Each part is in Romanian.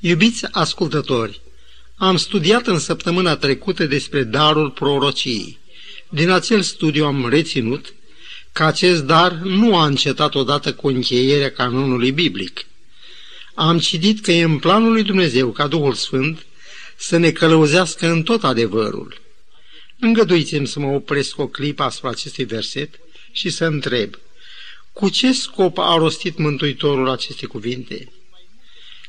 Iubiți ascultători, am studiat în săptămâna trecută despre darul prorociei. Din acel studiu am reținut că acest dar nu a încetat odată cu încheierea canonului biblic. Am citit că e în planul lui Dumnezeu ca Duhul Sfânt să ne călăuzească în tot adevărul. Îngăduiți-mi să mă opresc o clipă asupra acestui verset și să întreb, cu ce scop a rostit Mântuitorul aceste cuvinte?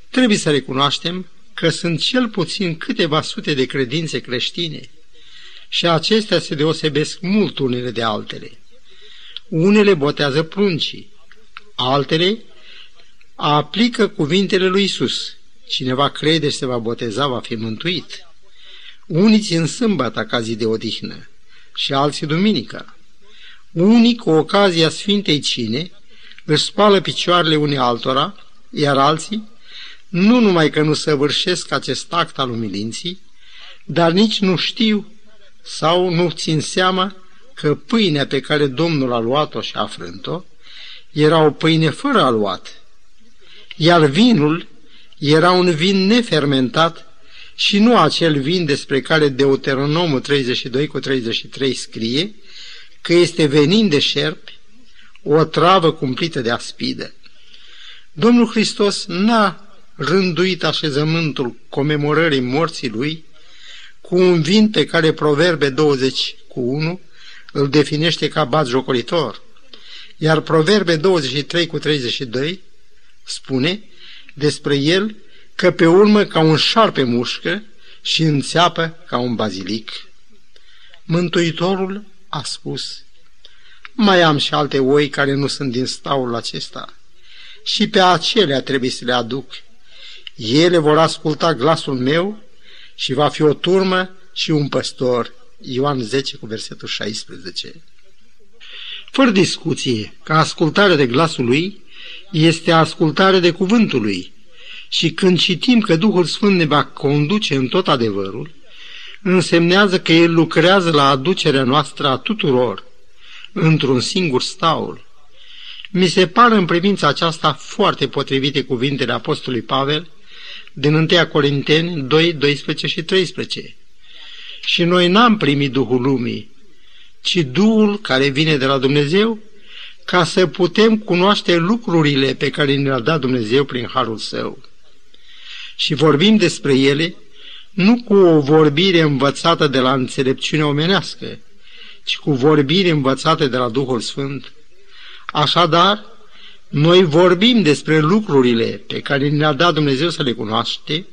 Trebuie să recunoaștem că sunt cel puțin câteva sute de credințe creștine și acestea se deosebesc mult unele de altele. Unele botează pruncii, altele aplică cuvintele lui Isus. Cineva crede și se va boteza, va fi mântuit. Unii țin sâmbăta ca zi de odihnă și alții duminica. Unii, cu ocazia Sfintei Cine, își spală picioarele unii altora, iar alții nu numai că nu săvârșesc acest act al umilinții, dar nici nu știu sau nu țin seama că pâinea pe care Domnul a luat-o și a frânt-o era o pâine fără aluat, iar vinul era un vin nefermentat și nu acel vin despre care Deuteronomul 32 cu 33 scrie că este venin de șerpi, o travă cumplită de aspidă. Domnul Hristos n-a rânduit așezământul comemorării morții lui cu un vin pe care Proverbe 20 cu 1 îl definește ca batjocoritor, iar Proverbe 23 cu 32 spune despre el că pe urmă ca un șarpe mușcă și înțeapă ca un bazilic. Mântuitorul a spus, mai am și alte oi care nu sunt din staul acesta și pe acelea trebuie să le aduc ele vor asculta glasul meu și va fi o turmă și un păstor. Ioan 10 cu versetul 16. Fără discuție, ca ascultare de glasul lui este ascultare de cuvântul lui. Și când citim că Duhul Sfânt ne va conduce în tot adevărul, însemnează că El lucrează la aducerea noastră a tuturor într-un singur staul. Mi se pare în privința aceasta foarte potrivite cuvintele Apostolului Pavel, din 1 Corinteni 2, 12 și 13. Și noi n-am primit Duhul lumii, ci Duhul care vine de la Dumnezeu, ca să putem cunoaște lucrurile pe care ne-a dat Dumnezeu prin Harul Său. Și vorbim despre ele nu cu o vorbire învățată de la înțelepciunea omenească, ci cu vorbire învățată de la Duhul Sfânt. Așadar, noi vorbim despre lucrurile pe care ne-a dat Dumnezeu să le cunoaște,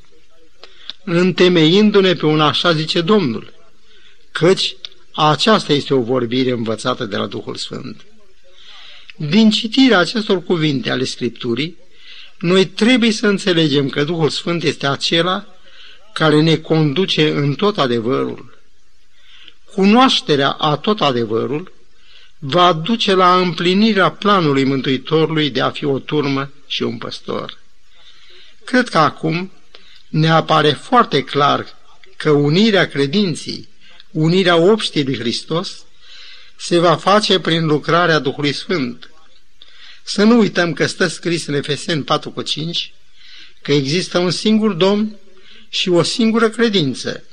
întemeindu-ne pe un așa zice Domnul, căci aceasta este o vorbire învățată de la Duhul Sfânt. Din citirea acestor cuvinte ale Scripturii, noi trebuie să înțelegem că Duhul Sfânt este acela care ne conduce în tot adevărul. Cunoașterea a tot adevărul va duce la împlinirea planului Mântuitorului de a fi o turmă și un păstor. Cred că acum ne apare foarte clar că unirea credinții, unirea obștii lui Hristos, se va face prin lucrarea Duhului Sfânt. Să nu uităm că stă scris în Efeseni 4 cu 5 că există un singur Domn și o singură credință.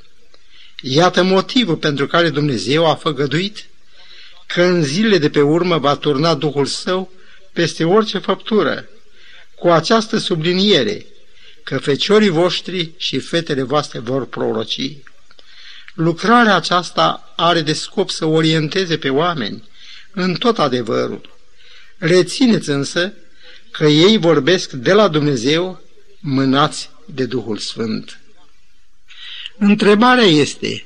Iată motivul pentru care Dumnezeu a făgăduit că în zilele de pe urmă va turna Duhul Său peste orice făptură, cu această subliniere, că feciorii voștri și fetele voastre vor proroci. Lucrarea aceasta are de scop să orienteze pe oameni în tot adevărul. Rețineți însă că ei vorbesc de la Dumnezeu, mânați de Duhul Sfânt. Întrebarea este,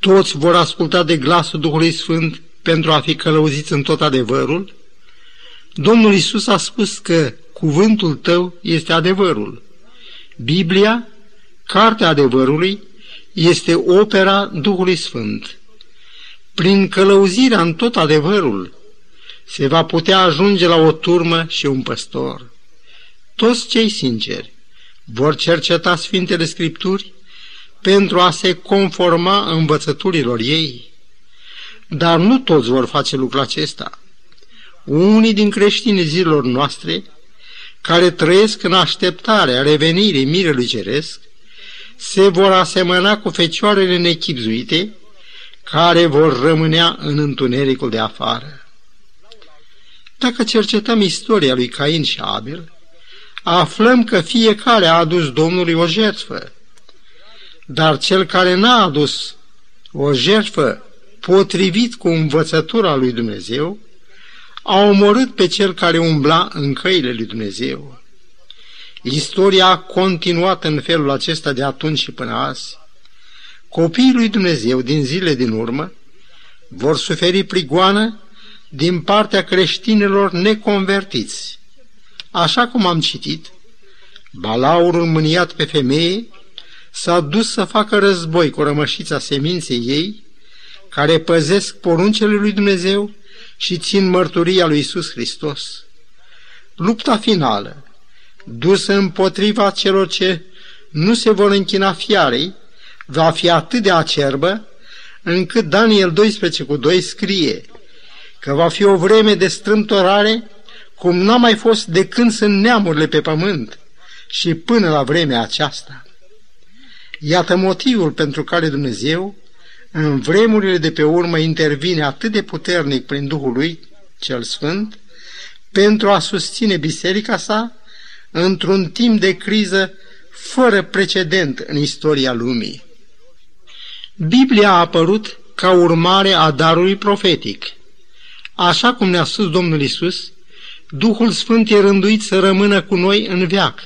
toți vor asculta de glasul Duhului Sfânt pentru a fi călăuziți în tot adevărul? Domnul Isus a spus că cuvântul tău este adevărul. Biblia, cartea adevărului, este opera Duhului Sfânt. Prin călăuzirea în tot adevărul, se va putea ajunge la o turmă și un păstor. Toți cei sinceri vor cerceta Sfintele Scripturi pentru a se conforma învățăturilor ei. Dar nu toți vor face lucrul acesta. Unii din creștinii zilor noastre care trăiesc în așteptarea revenirii mirelui ceresc, se vor asemăna cu fecioarele nechipzuite, care vor rămânea în întunericul de afară. Dacă cercetăm istoria lui Cain și Abel, aflăm că fiecare a adus Domnului o jertfă, dar cel care n-a adus o jertfă potrivit cu învățătura lui Dumnezeu, a omorât pe cel care umbla în căile lui Dumnezeu. Istoria a continuat în felul acesta de atunci și până azi. Copiii lui Dumnezeu din zile din urmă vor suferi prigoană din partea creștinilor neconvertiți. Așa cum am citit, balaurul mâniat pe femeie s-a dus să facă război cu rămășița seminței ei, care păzesc poruncele lui Dumnezeu și țin mărturia lui Isus Hristos. Lupta finală, dusă împotriva celor ce nu se vor închina fiarei, va fi atât de acerbă, încât Daniel 12 cu 2 scrie că va fi o vreme de strâmtorare cum n-a mai fost de când sunt neamurile pe pământ și până la vremea aceasta. Iată motivul pentru care Dumnezeu, în vremurile de pe urmă, intervine atât de puternic prin Duhul lui, cel Sfânt, pentru a susține biserica sa într-un timp de criză fără precedent în istoria lumii. Biblia a apărut ca urmare a darului profetic. Așa cum ne-a spus Domnul Isus, Duhul Sfânt e rânduit să rămână cu noi în veac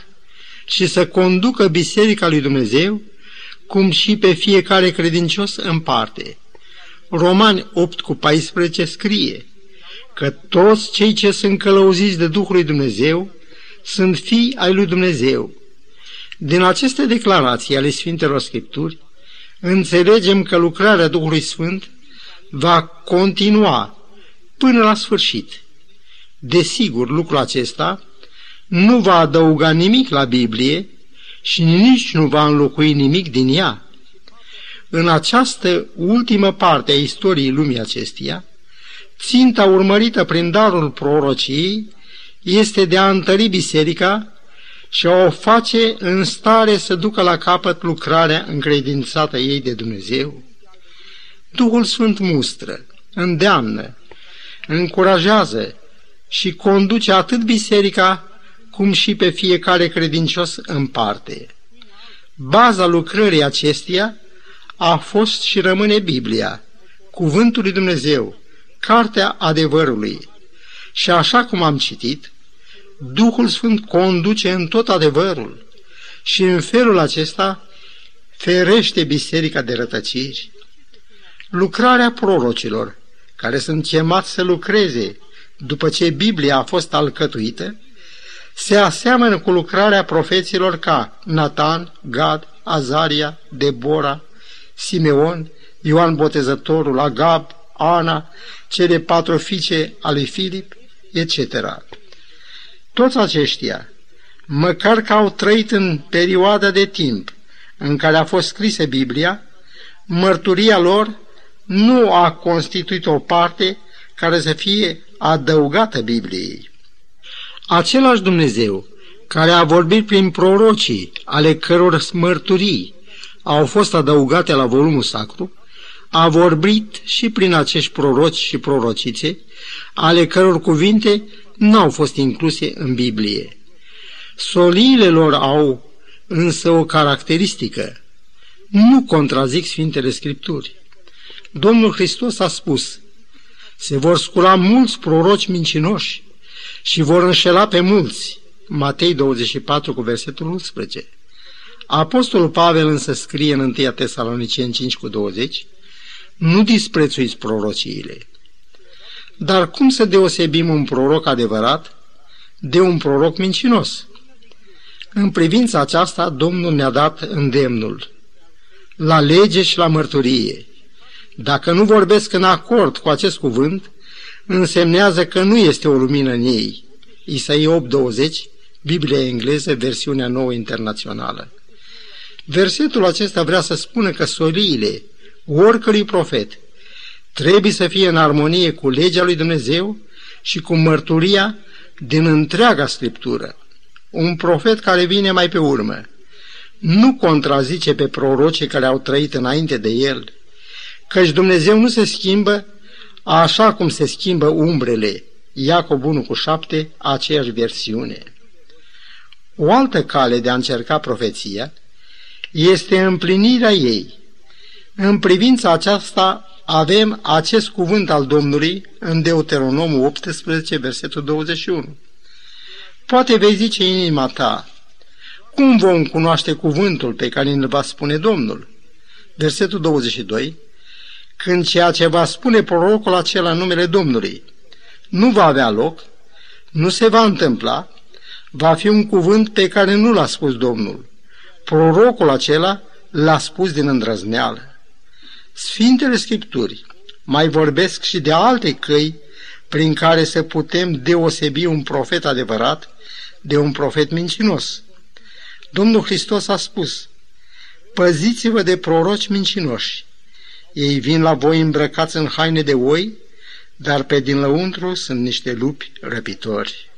și să conducă Biserica lui Dumnezeu, cum și pe fiecare credincios în parte. Romani 8 cu 14 scrie că toți cei ce sunt călăuziți de Duhul lui Dumnezeu sunt fii ai lui Dumnezeu. Din aceste declarații ale Sfintelor Scripturi, înțelegem că lucrarea Duhului Sfânt va continua până la sfârșit. Desigur, lucrul acesta nu va adăuga nimic la Biblie și nici nu va înlocui nimic din ea. În această ultimă parte a istoriei lumii acesteia, ținta urmărită prin darul prorociei este de a întări biserica și a o face în stare să ducă la capăt lucrarea încredințată ei de Dumnezeu. Duhul Sfânt mustră, îndeamnă, încurajează și conduce atât biserica cum și pe fiecare credincios în parte. Baza lucrării acesteia a fost și rămâne Biblia, Cuvântul lui Dumnezeu, Cartea adevărului. Și așa cum am citit, Duhul Sfânt conduce în tot adevărul și în felul acesta ferește biserica de rătăciri. Lucrarea prorocilor, care sunt chemați să lucreze după ce Biblia a fost alcătuită, se aseamănă cu lucrarea profeților ca Nathan, Gad, Azaria, Debora, Simeon, Ioan Botezătorul, Agab, Ana, cele patru fiice ale lui Filip, etc. Toți aceștia, măcar că au trăit în perioada de timp în care a fost scrisă Biblia, mărturia lor nu a constituit o parte care să fie adăugată Bibliei. Același Dumnezeu care a vorbit prin prorocii, ale căror mărturii au fost adăugate la volumul sacru, a vorbit și prin acești proroci și prorocițe, ale căror cuvinte n-au fost incluse în Biblie. Soliile lor au însă o caracteristică. Nu contrazic Sfintele Scripturi. Domnul Hristos a spus, se vor scula mulți proroci mincinoși și vor înșela pe mulți. Matei 24 cu versetul 11. Apostolul Pavel însă scrie în 1 Tesaloniceni 5 cu 20, nu disprețuiți prorociile. Dar cum să deosebim un proroc adevărat de un proroc mincinos? În privința aceasta, Domnul ne-a dat îndemnul la lege și la mărturie. Dacă nu vorbesc în acord cu acest cuvânt, însemnează că nu este o lumină în ei. Isaia 8.20, Biblia engleză, versiunea nouă internațională. Versetul acesta vrea să spună că soliile oricărui profet trebuie să fie în armonie cu legea lui Dumnezeu și cu mărturia din întreaga Scriptură. un profet care vine mai pe urmă. Nu contrazice pe prorocii care au trăit înainte de el, căci Dumnezeu nu se schimbă așa cum se schimbă umbrele. Iacob 1 cu 7, aceeași versiune. O altă cale de a încerca profeția este împlinirea ei. În privința aceasta avem acest cuvânt al Domnului în Deuteronomul 18, versetul 21. Poate vei zice inima ta, cum vom cunoaște cuvântul pe care îl va spune Domnul? Versetul 22. Când ceea ce va spune prorocul acela în numele Domnului nu va avea loc, nu se va întâmpla, va fi un cuvânt pe care nu l-a spus Domnul. Prorocul acela l-a spus din îndrăzneală. Sfintele Scripturi mai vorbesc și de alte căi prin care să putem deosebi un profet adevărat de un profet mincinos. Domnul Hristos a spus, păziți-vă de proroci mincinoși. Ei vin la voi îmbrăcați în haine de oi, dar pe din lăuntru sunt niște lupi răpitori.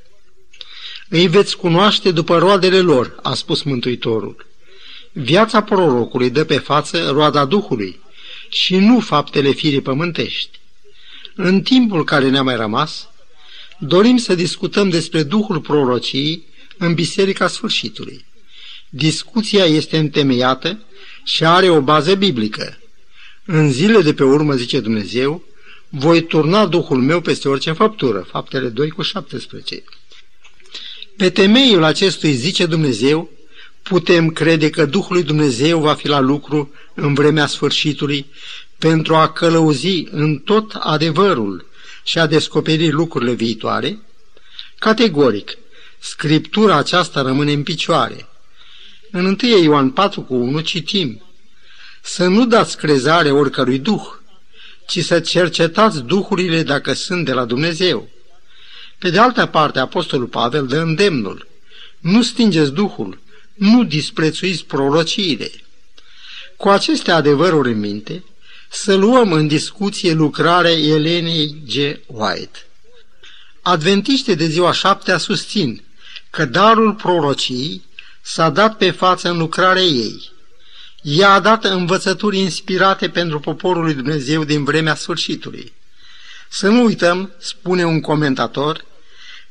Îi veți cunoaște după roadele lor, a spus Mântuitorul. Viața prorocului dă pe față roada Duhului și nu faptele firii pământești. În timpul care ne-a mai rămas, dorim să discutăm despre Duhul prorociei în Biserica Sfârșitului. Discuția este întemeiată și are o bază biblică. În zile de pe urmă, zice Dumnezeu, voi turna Duhul meu peste orice făptură. Faptele 2 cu 17. Pe temeiul acestui, zice Dumnezeu, putem crede că Duhul lui Dumnezeu va fi la lucru în vremea sfârșitului pentru a călăuzi în tot adevărul și a descoperi lucrurile viitoare? Categoric, Scriptura aceasta rămâne în picioare. În 1 Ioan 4 cu 1 citim Să nu dați crezare oricărui duh, ci să cercetați duhurile dacă sunt de la Dumnezeu. Pe de altă parte, Apostolul Pavel dă îndemnul. Nu stingeți duhul, nu disprețuiți prorociile. Cu aceste adevăruri în minte, să luăm în discuție lucrarea Elenei G. White. Adventiște de ziua șaptea susțin că darul prorocii s-a dat pe față în lucrarea ei. Ea a dat învățături inspirate pentru poporul lui Dumnezeu din vremea sfârșitului. Să nu uităm, spune un comentator,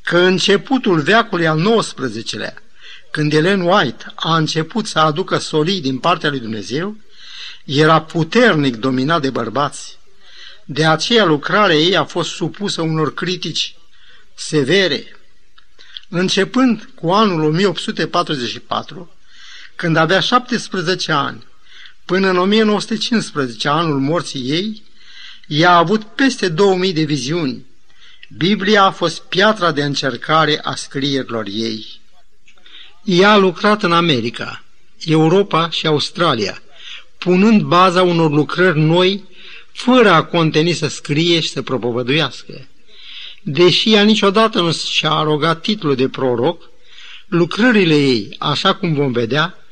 că începutul veacului al XIX-lea, când Ellen White a început să aducă solii din partea lui Dumnezeu, era puternic dominat de bărbați. De aceea lucrarea ei a fost supusă unor critici severe. Începând cu anul 1844, când avea 17 ani, până în 1915, anul morții ei, ea a avut peste 2000 de viziuni. Biblia a fost piatra de încercare a scrierilor ei. Ea a lucrat în America, Europa și Australia, punând baza unor lucrări noi, fără a conteni să scrie și să propovăduiască. Deși ea niciodată nu și-a arogat titlul de proroc, lucrările ei, așa cum vom vedea,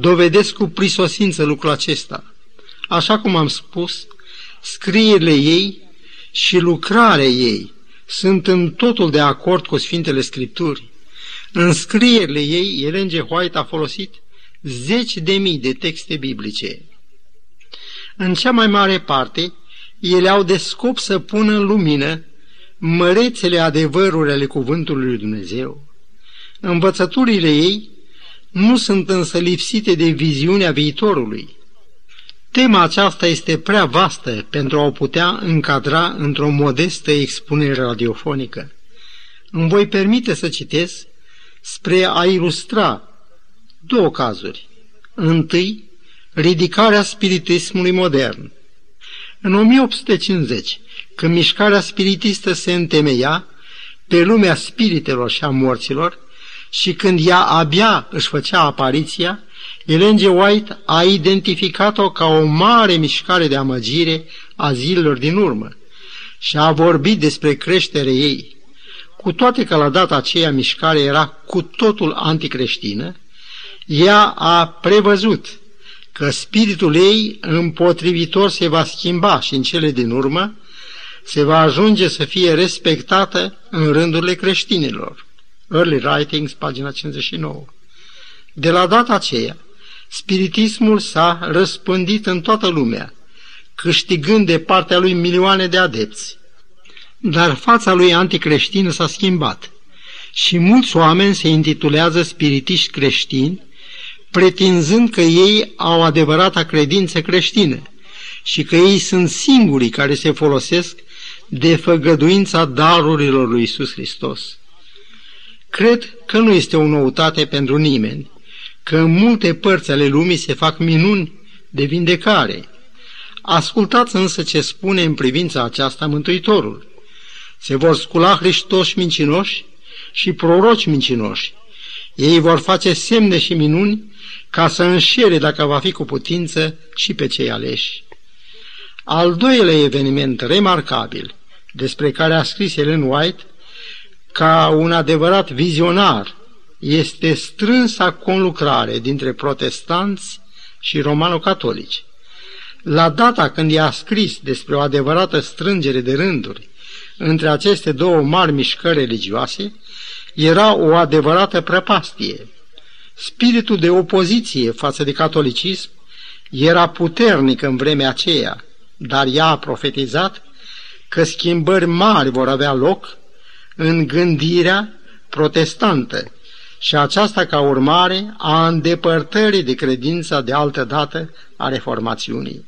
dovedesc cu prisosință lucrul acesta. Așa cum am spus, scrierile ei și lucrarea ei sunt în totul de acord cu Sfintele Scripturi. În scrierile ei, Ellen G. White a folosit zeci de mii de texte biblice. În cea mai mare parte, ele au de scop să pună în lumină mărețele adevăruri ale cuvântului lui Dumnezeu. Învățăturile ei nu sunt însă lipsite de viziunea viitorului. Tema aceasta este prea vastă pentru a o putea încadra într-o modestă expunere radiofonică. Îmi voi permite să citesc spre a ilustra două cazuri. Întâi, ridicarea spiritismului modern. În 1850, când mișcarea spiritistă se întemeia pe lumea spiritelor și a morților și când ea abia își făcea apariția, Ellen G. White a identificat-o ca o mare mișcare de amăgire a zilelor din urmă și a vorbit despre creșterea ei. Cu toate că la data aceea mișcarea era cu totul anticreștină, ea a prevăzut că spiritul ei împotrivitor se va schimba și în cele din urmă se va ajunge să fie respectată în rândurile creștinilor. Early Writings, pagina 59. De la data aceea, spiritismul s-a răspândit în toată lumea, câștigând de partea lui milioane de adepți. Dar fața lui anticreștină s-a schimbat și mulți oameni se intitulează spiritiști creștini, pretinzând că ei au adevărata credință creștină și că ei sunt singurii care se folosesc de făgăduința darurilor lui Isus Hristos. Cred că nu este o noutate pentru nimeni, că în multe părți ale lumii se fac minuni de vindecare. Ascultați însă ce spune în privința aceasta Mântuitorul. Se vor scula Hristoși mincinoși și proroci mincinoși. Ei vor face semne și minuni ca să înșere, dacă va fi cu putință, și pe cei aleși. Al doilea eveniment remarcabil, despre care a scris Ellen White, ca un adevărat vizionar, este strânsa conlucrare dintre protestanți și romano-catolici. La data când i-a scris despre o adevărată strângere de rânduri între aceste două mari mișcări religioase, era o adevărată prăpastie. Spiritul de opoziție față de catolicism era puternic în vremea aceea, dar ea a profetizat că schimbări mari vor avea loc în gândirea protestantă și aceasta ca urmare a îndepărtării de credința de altă dată a reformațiunii.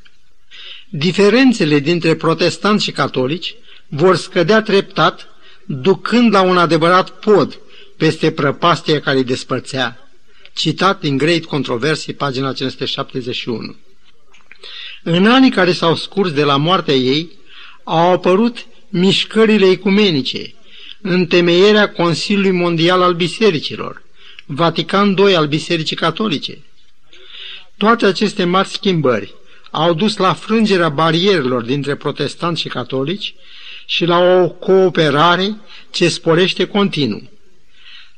Diferențele dintre protestanți și catolici vor scădea treptat, ducând la un adevărat pod peste prăpastia care îi despărțea. Citat din Great Controversy, pagina 571. În anii care s-au scurs de la moartea ei, au apărut mișcările ecumenice, întemeierea Consiliului Mondial al Bisericilor, Vatican II al Bisericii Catolice. Toate aceste mari schimbări au dus la frângerea barierelor dintre protestanți și catolici și la o cooperare ce sporește continuu.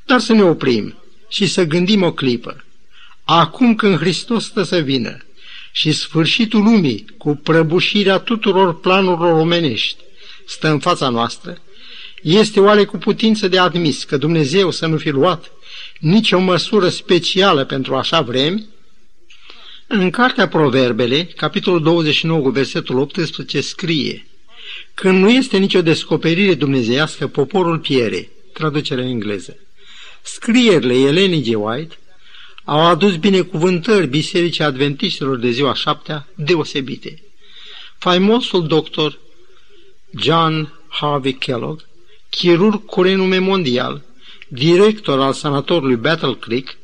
Dar să ne oprim și să gândim o clipă. Acum când Hristos stă să vină și sfârșitul lumii cu prăbușirea tuturor planurilor omenești stă în fața noastră, este oare cu putință de admis că Dumnezeu să nu fi luat nicio măsură specială pentru așa vremi? În Cartea Proverbele, capitolul 29, versetul 18, scrie Când nu este nicio descoperire dumnezeiască, poporul piere. Traducerea engleză. Scrierile Elenii G. White au adus binecuvântări Bisericii Adventiștilor de ziua șaptea deosebite. Faimosul doctor John Harvey Kellogg, chirurg cu renume mondial, director al sanatorului Battle Creek,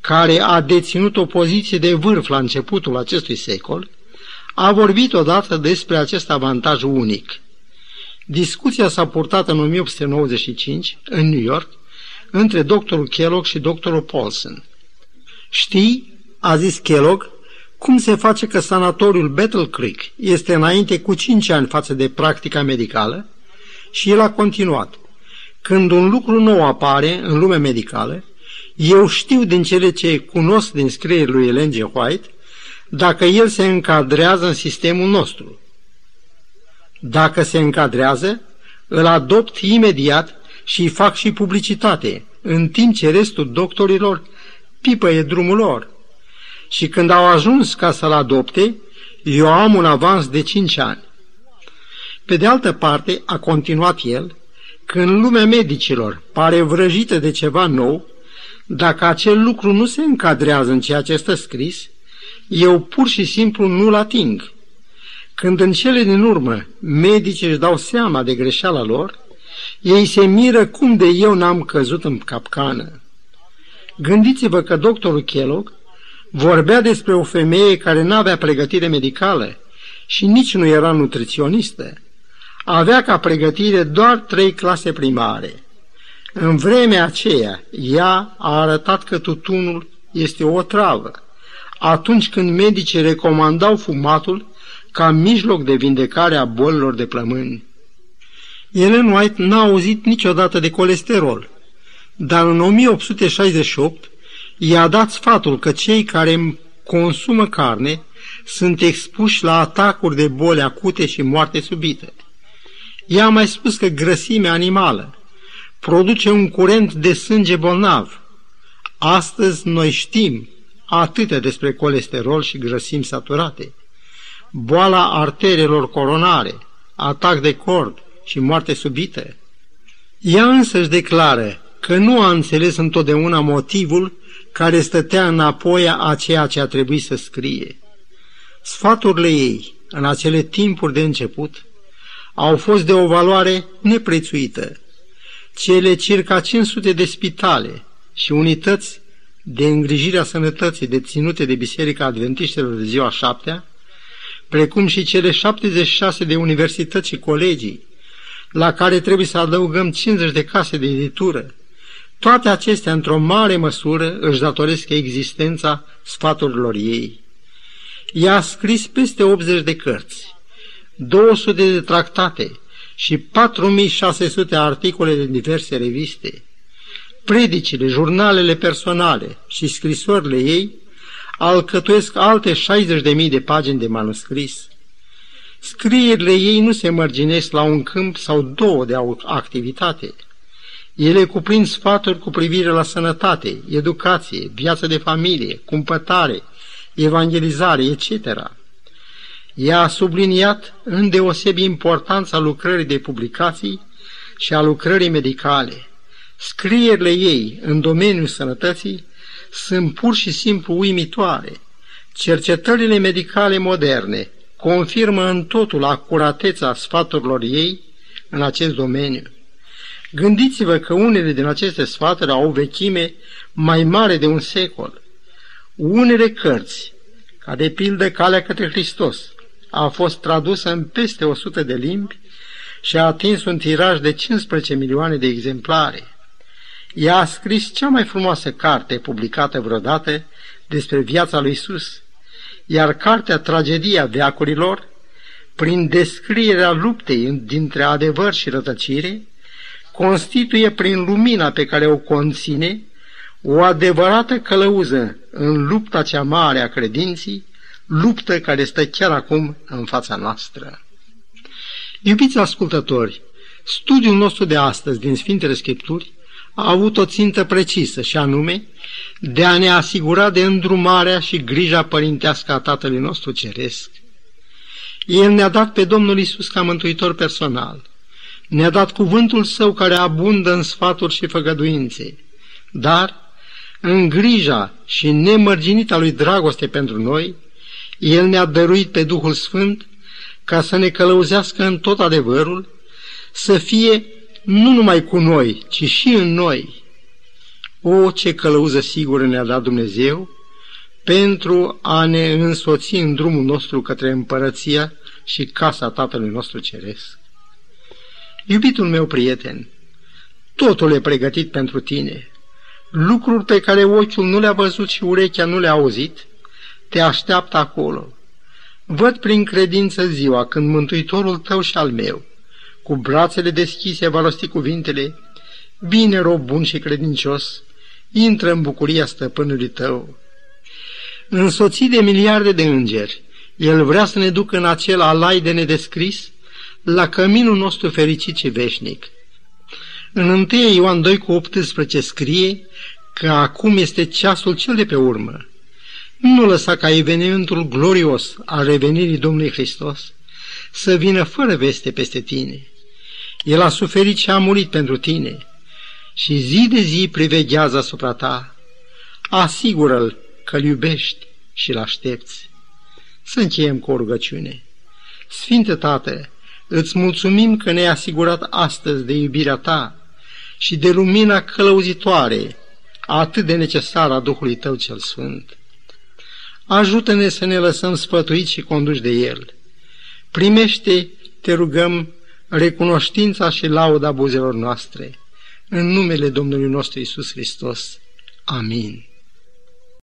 care a deținut o poziție de vârf la începutul acestui secol, a vorbit odată despre acest avantaj unic. Discuția s-a purtat în 1895 în New York între doctorul Kellogg și doctorul Paulson. Știi, a zis Kellogg, cum se face că sanatoriul Battle Creek este înainte cu cinci ani față de practica medicală? Și el a continuat. Când un lucru nou apare în lumea medicală, eu știu din cele ce cunosc din scrierile lui Ellen G. White, dacă el se încadrează în sistemul nostru. Dacă se încadrează, îl adopt imediat și îi fac și publicitate, în timp ce restul doctorilor pipăie drumul lor. Și când au ajuns ca să-l adopte, eu am un avans de cinci ani. Pe de altă parte, a continuat el, când lumea medicilor pare vrăjită de ceva nou, dacă acel lucru nu se încadrează în ceea ce stă scris, eu pur și simplu nu-l ating. Când în cele din urmă medicii își dau seama de greșeala lor, ei se miră cum de eu n-am căzut în capcană. Gândiți-vă că doctorul Kellogg vorbea despre o femeie care n-avea pregătire medicală și nici nu era nutriționistă. Avea ca pregătire doar trei clase primare. În vremea aceea, ea a arătat că tutunul este o travă. Atunci când medicii recomandau fumatul ca mijloc de vindecare a bolilor de plămâni. Ellen White n-a auzit niciodată de colesterol, dar în 1868 i-a dat sfatul că cei care consumă carne sunt expuși la atacuri de boli acute și moarte subită. Ea a mai spus că grăsimea animală produce un curent de sânge bolnav. Astăzi noi știm atâtea despre colesterol și grăsimi saturate, boala arterelor coronare, atac de cord și moarte subită. Ea însă își declară că nu a înțeles întotdeauna motivul care stătea înapoi a ceea ce a trebuit să scrie. Sfaturile ei, în acele timpuri de început, au fost de o valoare neprețuită. Cele circa 500 de spitale și unități de îngrijire a sănătății deținute de Biserica Adventiștilor de ziua șaptea, precum și cele 76 de universități și colegii, la care trebuie să adăugăm 50 de case de editură, toate acestea, într-o mare măsură, își datoresc existența sfaturilor ei. Ea a scris peste 80 de cărți, 200 de tractate și 4600 articole de diverse reviste. Predicile, jurnalele personale și scrisorile ei alcătuiesc alte 60.000 de pagini de manuscris. Scrierile ei nu se mărginesc la un câmp sau două de activitate. Ele cuprind sfaturi cu privire la sănătate, educație, viață de familie, cumpătare, evangelizare, etc. Ea a subliniat îndeosebi importanța lucrării de publicații și a lucrării medicale. Scrierile ei în domeniul sănătății sunt pur și simplu uimitoare. Cercetările medicale moderne confirmă în totul acurateța sfaturilor ei în acest domeniu. Gândiți-vă că unele din aceste sfaturi au o vechime mai mare de un secol. Unele cărți, ca de pildă Calea către Hristos, a fost tradusă în peste 100 de limbi și a atins un tiraj de 15 milioane de exemplare. Ea a scris cea mai frumoasă carte publicată vreodată despre viața lui Isus, iar cartea Tragedia veacurilor, prin descrierea luptei dintre adevăr și rătăcire, constituie prin lumina pe care o conține o adevărată călăuză în lupta cea mare a credinții, luptă care stă chiar acum în fața noastră. Iubiți ascultători, studiul nostru de astăzi din Sfintele Scripturi a avut o țintă precisă și anume de a ne asigura de îndrumarea și grija părintească a Tatălui nostru Ceresc. El ne-a dat pe Domnul Isus ca mântuitor personal. Ne-a dat cuvântul său care abundă în sfaturi și făgăduințe. Dar, în grija și nemărginita lui dragoste pentru noi, El ne-a dăruit pe Duhul Sfânt ca să ne călăuzească în tot adevărul, să fie nu numai cu noi, ci și în noi. O, ce călăuză sigură ne-a dat Dumnezeu pentru a ne însoți în drumul nostru către împărăția și casa Tatălui nostru Ceresc. Iubitul meu prieten, totul e pregătit pentru tine. Lucruri pe care ochiul nu le-a văzut și urechea nu le-a auzit, te așteaptă acolo. Văd prin credință ziua când Mântuitorul tău și al meu cu brațele deschise va rosti cuvintele, Bine, rob bun și credincios, intră în bucuria stăpânului tău. Însoțit de miliarde de îngeri, El vrea să ne ducă în acel alai de nedescris, la căminul nostru fericit și veșnic. În 1 Ioan 2 cu 18 scrie că acum este ceasul cel de pe urmă. Nu lăsa ca evenimentul glorios al revenirii Domnului Hristos să vină fără veste peste tine. El a suferit și a murit pentru tine și zi de zi priveghează asupra ta. Asigură-l că-l iubești și-l aștepți. Să încheiem cu o rugăciune. Sfinte Tată, îți mulțumim că ne-ai asigurat astăzi de iubirea ta și de lumina călăuzitoare atât de necesară a Duhului Tău cel Sfânt. Ajută-ne să ne lăsăm sfătuiți și conduși de El. Primește, te rugăm, recunoștința și lauda buzelor noastre. În numele Domnului nostru Isus Hristos. Amin.